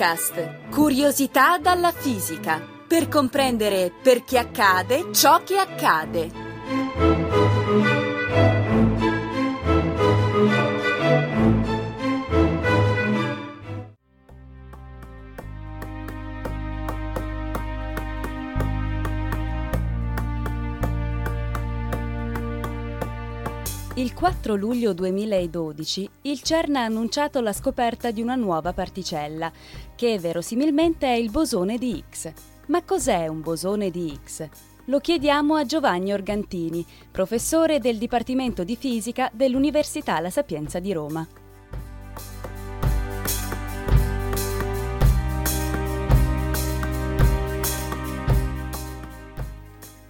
Podcast Curiosità dalla fisica per comprendere perché accade ciò che accade. Il 4 luglio 2012 il CERN ha annunciato la scoperta di una nuova particella, che verosimilmente è il bosone di Higgs. Ma cos'è un bosone di Higgs? Lo chiediamo a Giovanni Organtini, professore del Dipartimento di Fisica dell'Università La Sapienza di Roma.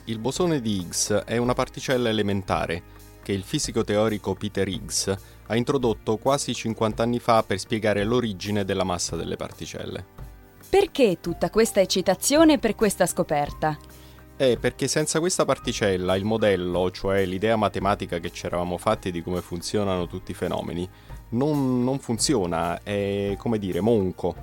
Il bosone di Higgs è una particella elementare che il fisico teorico Peter Higgs ha introdotto quasi 50 anni fa per spiegare l'origine della massa delle particelle. Perché tutta questa eccitazione per questa scoperta? È perché senza questa particella il modello, cioè l'idea matematica che ci eravamo fatti di come funzionano tutti i fenomeni, non, non funziona, è come dire monco.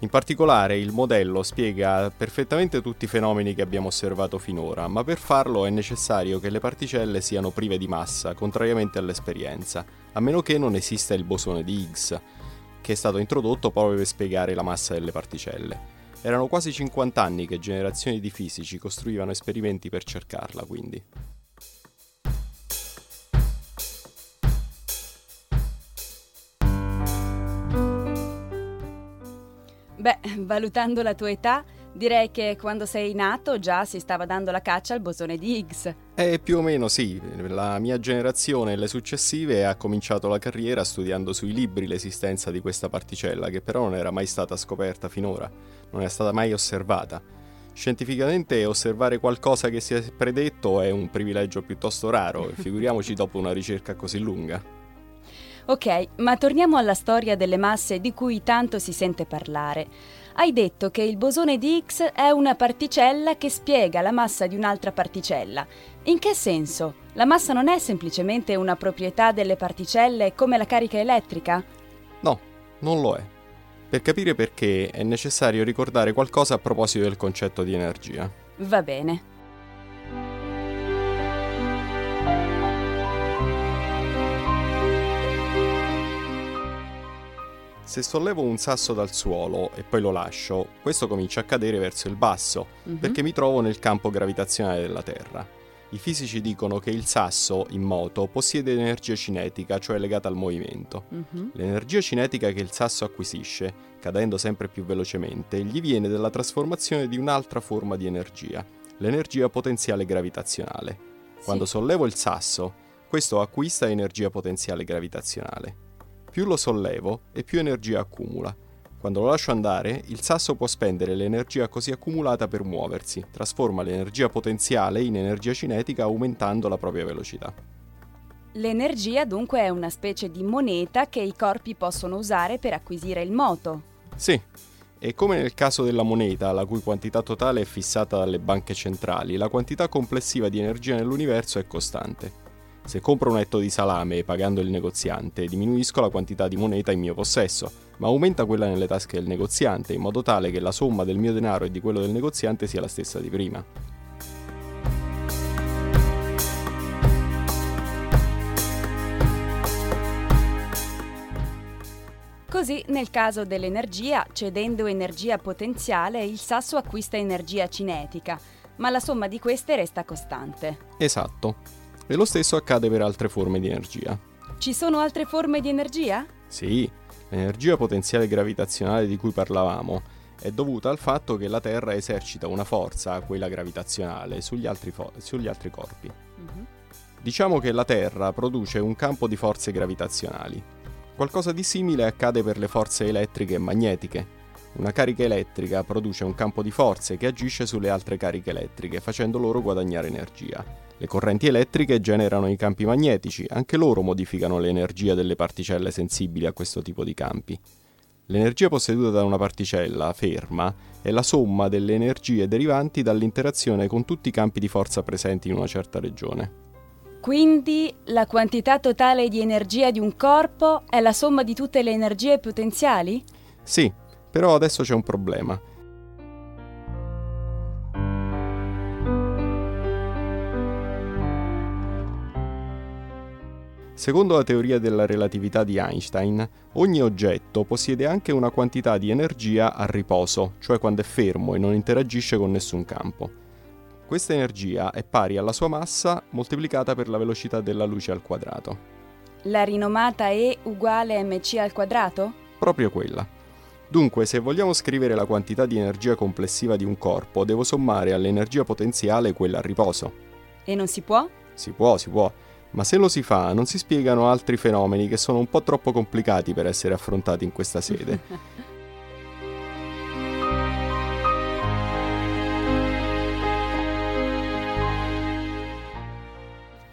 In particolare il modello spiega perfettamente tutti i fenomeni che abbiamo osservato finora, ma per farlo è necessario che le particelle siano prive di massa, contrariamente all'esperienza, a meno che non esista il bosone di Higgs, che è stato introdotto proprio per spiegare la massa delle particelle. Erano quasi 50 anni che generazioni di fisici costruivano esperimenti per cercarla, quindi. Beh, valutando la tua età, direi che quando sei nato già si stava dando la caccia al bosone di Higgs. Eh, più o meno sì. La mia generazione e le successive ha cominciato la carriera studiando sui libri l'esistenza di questa particella, che però non era mai stata scoperta finora, non è stata mai osservata. Scientificamente osservare qualcosa che si è predetto è un privilegio piuttosto raro, figuriamoci dopo una ricerca così lunga. Ok, ma torniamo alla storia delle masse di cui tanto si sente parlare. Hai detto che il bosone di Higgs è una particella che spiega la massa di un'altra particella. In che senso? La massa non è semplicemente una proprietà delle particelle come la carica elettrica? No, non lo è. Per capire perché è necessario ricordare qualcosa a proposito del concetto di energia. Va bene. Se sollevo un sasso dal suolo e poi lo lascio, questo comincia a cadere verso il basso, Mhm. perché mi trovo nel campo gravitazionale della Terra. I fisici dicono che il sasso, in moto, possiede energia cinetica, cioè legata al movimento. Mhm. L'energia cinetica che il sasso acquisisce, cadendo sempre più velocemente, gli viene dalla trasformazione di un'altra forma di energia, l'energia potenziale gravitazionale. Quando Sì. sollevo il sasso, questo acquista energia potenziale gravitazionale. Più lo sollevo e più energia accumula. Quando lo lascio andare, il sasso può spendere l'energia così accumulata per muoversi, trasforma l'energia potenziale in energia cinetica aumentando la propria velocità. L'energia dunque è una specie di moneta che i corpi possono usare per acquisire il moto. Sì, e come nel caso della moneta, la cui quantità totale è fissata dalle banche centrali, la quantità complessiva di energia nell'universo è costante. Se compro un etto di salame pagando il negoziante, diminuisco la quantità di moneta in mio possesso, ma aumenta quella nelle tasche del negoziante, in modo tale che la somma del mio denaro e di quello del negoziante sia la stessa di prima. Così, nel caso dell'energia, cedendo energia potenziale, il sasso acquista energia cinetica, ma la somma di queste resta costante. Esatto. E lo stesso accade per altre forme di energia. Ci sono altre forme di energia? Sì, l'energia potenziale gravitazionale di cui parlavamo è dovuta al fatto che la Terra esercita una forza, quella gravitazionale, sugli altri, fo- sugli altri corpi. Mhm. Diciamo che la Terra produce un campo di forze gravitazionali. Qualcosa di simile accade per le forze elettriche e magnetiche. Una carica elettrica produce un campo di forze che agisce sulle altre cariche elettriche, facendo loro guadagnare energia. Le correnti elettriche generano i campi magnetici, anche loro modificano l'energia delle particelle sensibili a questo tipo di campi. L'energia posseduta da una particella ferma è la somma delle energie derivanti dall'interazione con tutti i campi di forza presenti in una certa regione. Quindi la quantità totale di energia di un corpo è la somma di tutte le energie potenziali? Sì, Però adesso c'è un problema. Secondo la teoria della relatività di Einstein, ogni oggetto possiede anche una quantità di energia a riposo, cioè quando è fermo e non interagisce con nessun campo. Questa energia è pari alla sua massa moltiplicata per la velocità della luce al quadrato. La rinomata E uguale mc al quadrato? Proprio quella. Dunque, se vogliamo scrivere la quantità di energia complessiva di un corpo, devo sommare all'energia potenziale quella a riposo. E non si può? Si può, si può ma se lo si fa non si spiegano altri fenomeni che sono un po' troppo complicati per essere affrontati in questa sede.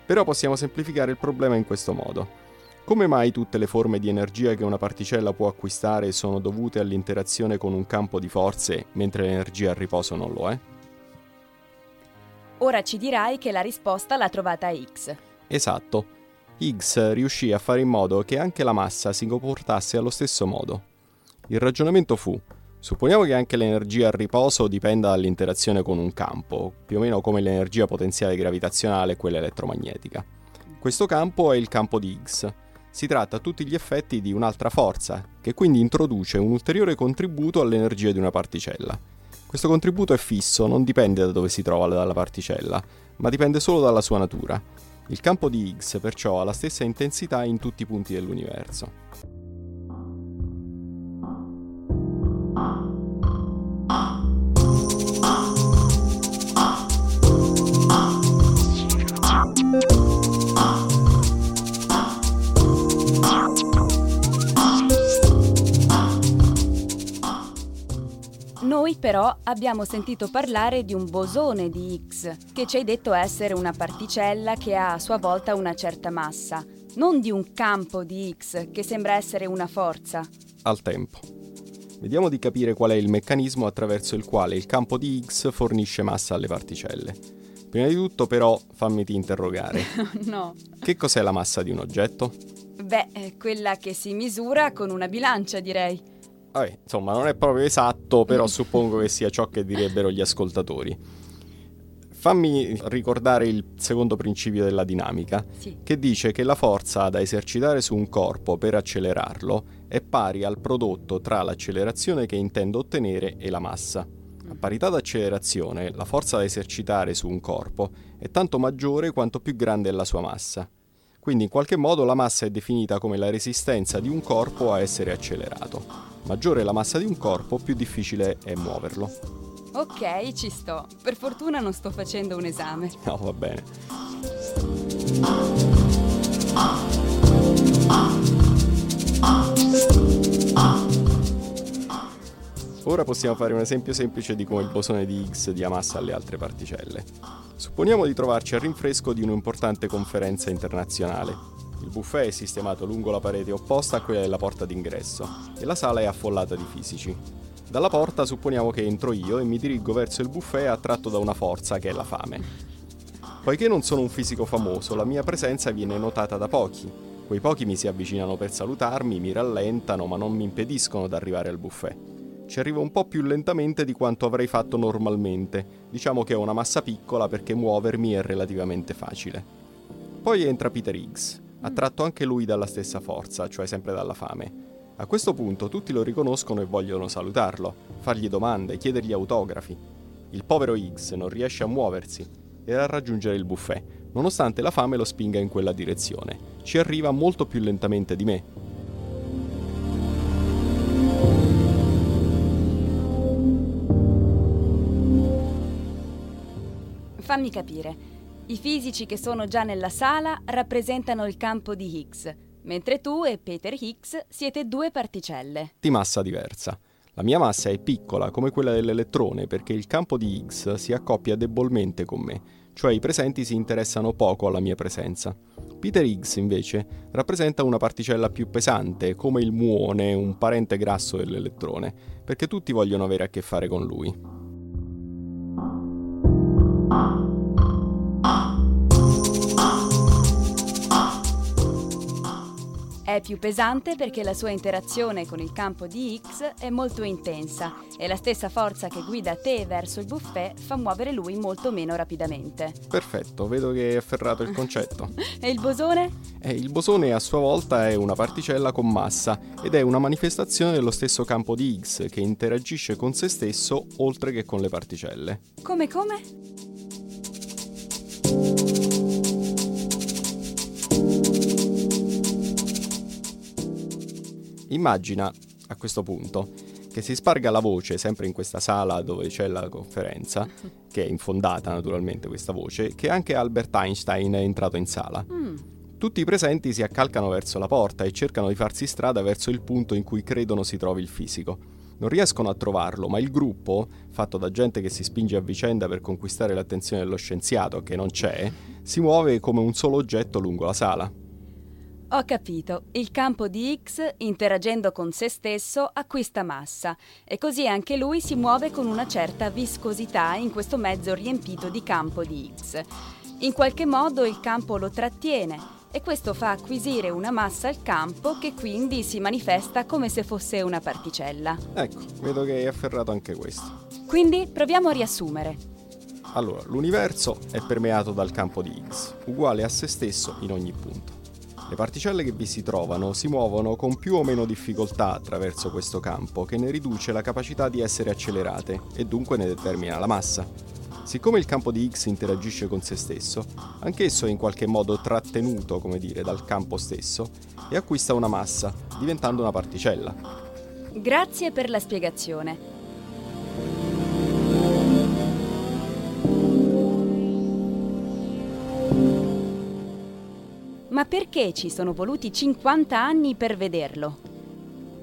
Però possiamo semplificare il problema in questo modo. Come mai tutte le forme di energia che una particella può acquistare sono dovute all'interazione con un campo di forze, mentre l'energia a riposo non lo è? Ora ci dirai che la risposta l'ha trovata X. Esatto. Higgs riuscì a fare in modo che anche la massa si comportasse allo stesso modo. Il ragionamento fu, supponiamo che anche l'energia a riposo dipenda dall'interazione con un campo, più o meno come l'energia potenziale gravitazionale e quella elettromagnetica. Questo campo è il campo di Higgs. Si tratta a tutti gli effetti di un'altra forza, che quindi introduce un ulteriore contributo all'energia di una particella. Questo contributo è fisso, non dipende da dove si trova dalla particella, ma dipende solo dalla sua natura il campo di Higgs perciò ha la stessa intensità in tutti i punti dell'universo. Però abbiamo sentito parlare di un bosone di Higgs, che ci hai detto essere una particella che ha a sua volta una certa massa, non di un campo di Higgs che sembra essere una forza. Al tempo. Vediamo di capire qual è il meccanismo attraverso il quale il campo di Higgs fornisce massa alle particelle. Prima di tutto però fammi interrogare. no. Che cos'è la massa di un oggetto? Beh, quella che si misura con una bilancia, direi. Vabbè, insomma, non è proprio esatto, però suppongo che sia ciò che direbbero gli ascoltatori. Fammi ricordare il secondo principio della dinamica, sì. che dice che la forza da esercitare su un corpo per accelerarlo è pari al prodotto tra l'accelerazione che intendo ottenere e la massa. A mm. parità d'accelerazione, la forza da esercitare su un corpo è tanto maggiore quanto più grande è la sua massa. Quindi in qualche modo la massa è definita come la resistenza di un corpo a essere accelerato. Maggiore è la massa di un corpo, più difficile è muoverlo. Ok, ci sto. Per fortuna non sto facendo un esame. No, va bene. Ora possiamo fare un esempio semplice di come il bosone di Higgs dia massa alle altre particelle. Supponiamo di trovarci al rinfresco di un'importante conferenza internazionale il buffet è sistemato lungo la parete opposta a quella della porta d'ingresso e la sala è affollata di fisici. Dalla porta supponiamo che entro io e mi dirigo verso il buffet attratto da una forza che è la fame. Poiché non sono un fisico famoso, la mia presenza viene notata da pochi. Quei pochi mi si avvicinano per salutarmi, mi rallentano, ma non mi impediscono di arrivare al buffet. Ci arrivo un po' più lentamente di quanto avrei fatto normalmente. Diciamo che ho una massa piccola perché muovermi è relativamente facile. Poi entra Peter Higgs, attratto anche lui dalla stessa forza, cioè sempre dalla fame. A questo punto tutti lo riconoscono e vogliono salutarlo, fargli domande, chiedergli autografi. Il povero Higgs non riesce a muoversi e a raggiungere il buffet, nonostante la fame lo spinga in quella direzione. Ci arriva molto più lentamente di me. Fammi capire. I fisici che sono già nella sala rappresentano il campo di Higgs, mentre tu e Peter Higgs siete due particelle. Di massa diversa. La mia massa è piccola come quella dell'elettrone perché il campo di Higgs si accoppia debolmente con me, cioè i presenti si interessano poco alla mia presenza. Peter Higgs invece rappresenta una particella più pesante, come il muone, un parente grasso dell'elettrone, perché tutti vogliono avere a che fare con lui. È più pesante perché la sua interazione con il campo di X è molto intensa e la stessa forza che guida te verso il buffet fa muovere lui molto meno rapidamente. Perfetto, vedo che hai afferrato il concetto. e il bosone? Eh, il bosone a sua volta è una particella con massa ed è una manifestazione dello stesso campo di X che interagisce con se stesso oltre che con le particelle. Come come? Immagina a questo punto che si sparga la voce sempre in questa sala dove c'è la conferenza, che è infondata naturalmente questa voce, che anche Albert Einstein è entrato in sala. Mm. Tutti i presenti si accalcano verso la porta e cercano di farsi strada verso il punto in cui credono si trovi il fisico. Non riescono a trovarlo, ma il gruppo, fatto da gente che si spinge a vicenda per conquistare l'attenzione dello scienziato, che non c'è, si muove come un solo oggetto lungo la sala. Ho capito, il campo di X, interagendo con se stesso, acquista massa e così anche lui si muove con una certa viscosità in questo mezzo riempito di campo di X. In qualche modo il campo lo trattiene e questo fa acquisire una massa al campo che quindi si manifesta come se fosse una particella. Ecco, vedo che hai afferrato anche questo. Quindi proviamo a riassumere. Allora, l'universo è permeato dal campo di X, uguale a se stesso in ogni punto. Le particelle che vi si trovano si muovono con più o meno difficoltà attraverso questo campo che ne riduce la capacità di essere accelerate e dunque ne determina la massa. Siccome il campo di X interagisce con se stesso, anch'esso è in qualche modo trattenuto, come dire, dal campo stesso e acquista una massa, diventando una particella. Grazie per la spiegazione. Ma perché ci sono voluti 50 anni per vederlo?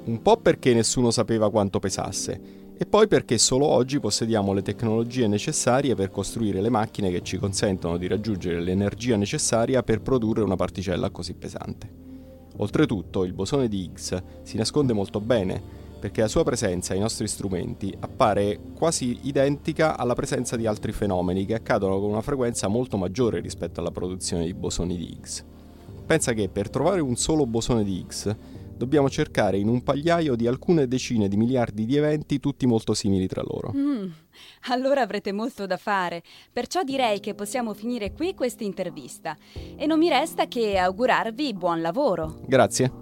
Un po' perché nessuno sapeva quanto pesasse, e poi perché solo oggi possediamo le tecnologie necessarie per costruire le macchine che ci consentono di raggiungere l'energia necessaria per produrre una particella così pesante. Oltretutto, il bosone di Higgs si nasconde molto bene, perché la sua presenza ai nostri strumenti appare quasi identica alla presenza di altri fenomeni che accadono con una frequenza molto maggiore rispetto alla produzione di bosoni di Higgs. Pensa che per trovare un solo bosone di X dobbiamo cercare in un pagliaio di alcune decine di miliardi di eventi tutti molto simili tra loro. Mm, allora avrete molto da fare, perciò direi che possiamo finire qui questa intervista e non mi resta che augurarvi buon lavoro. Grazie.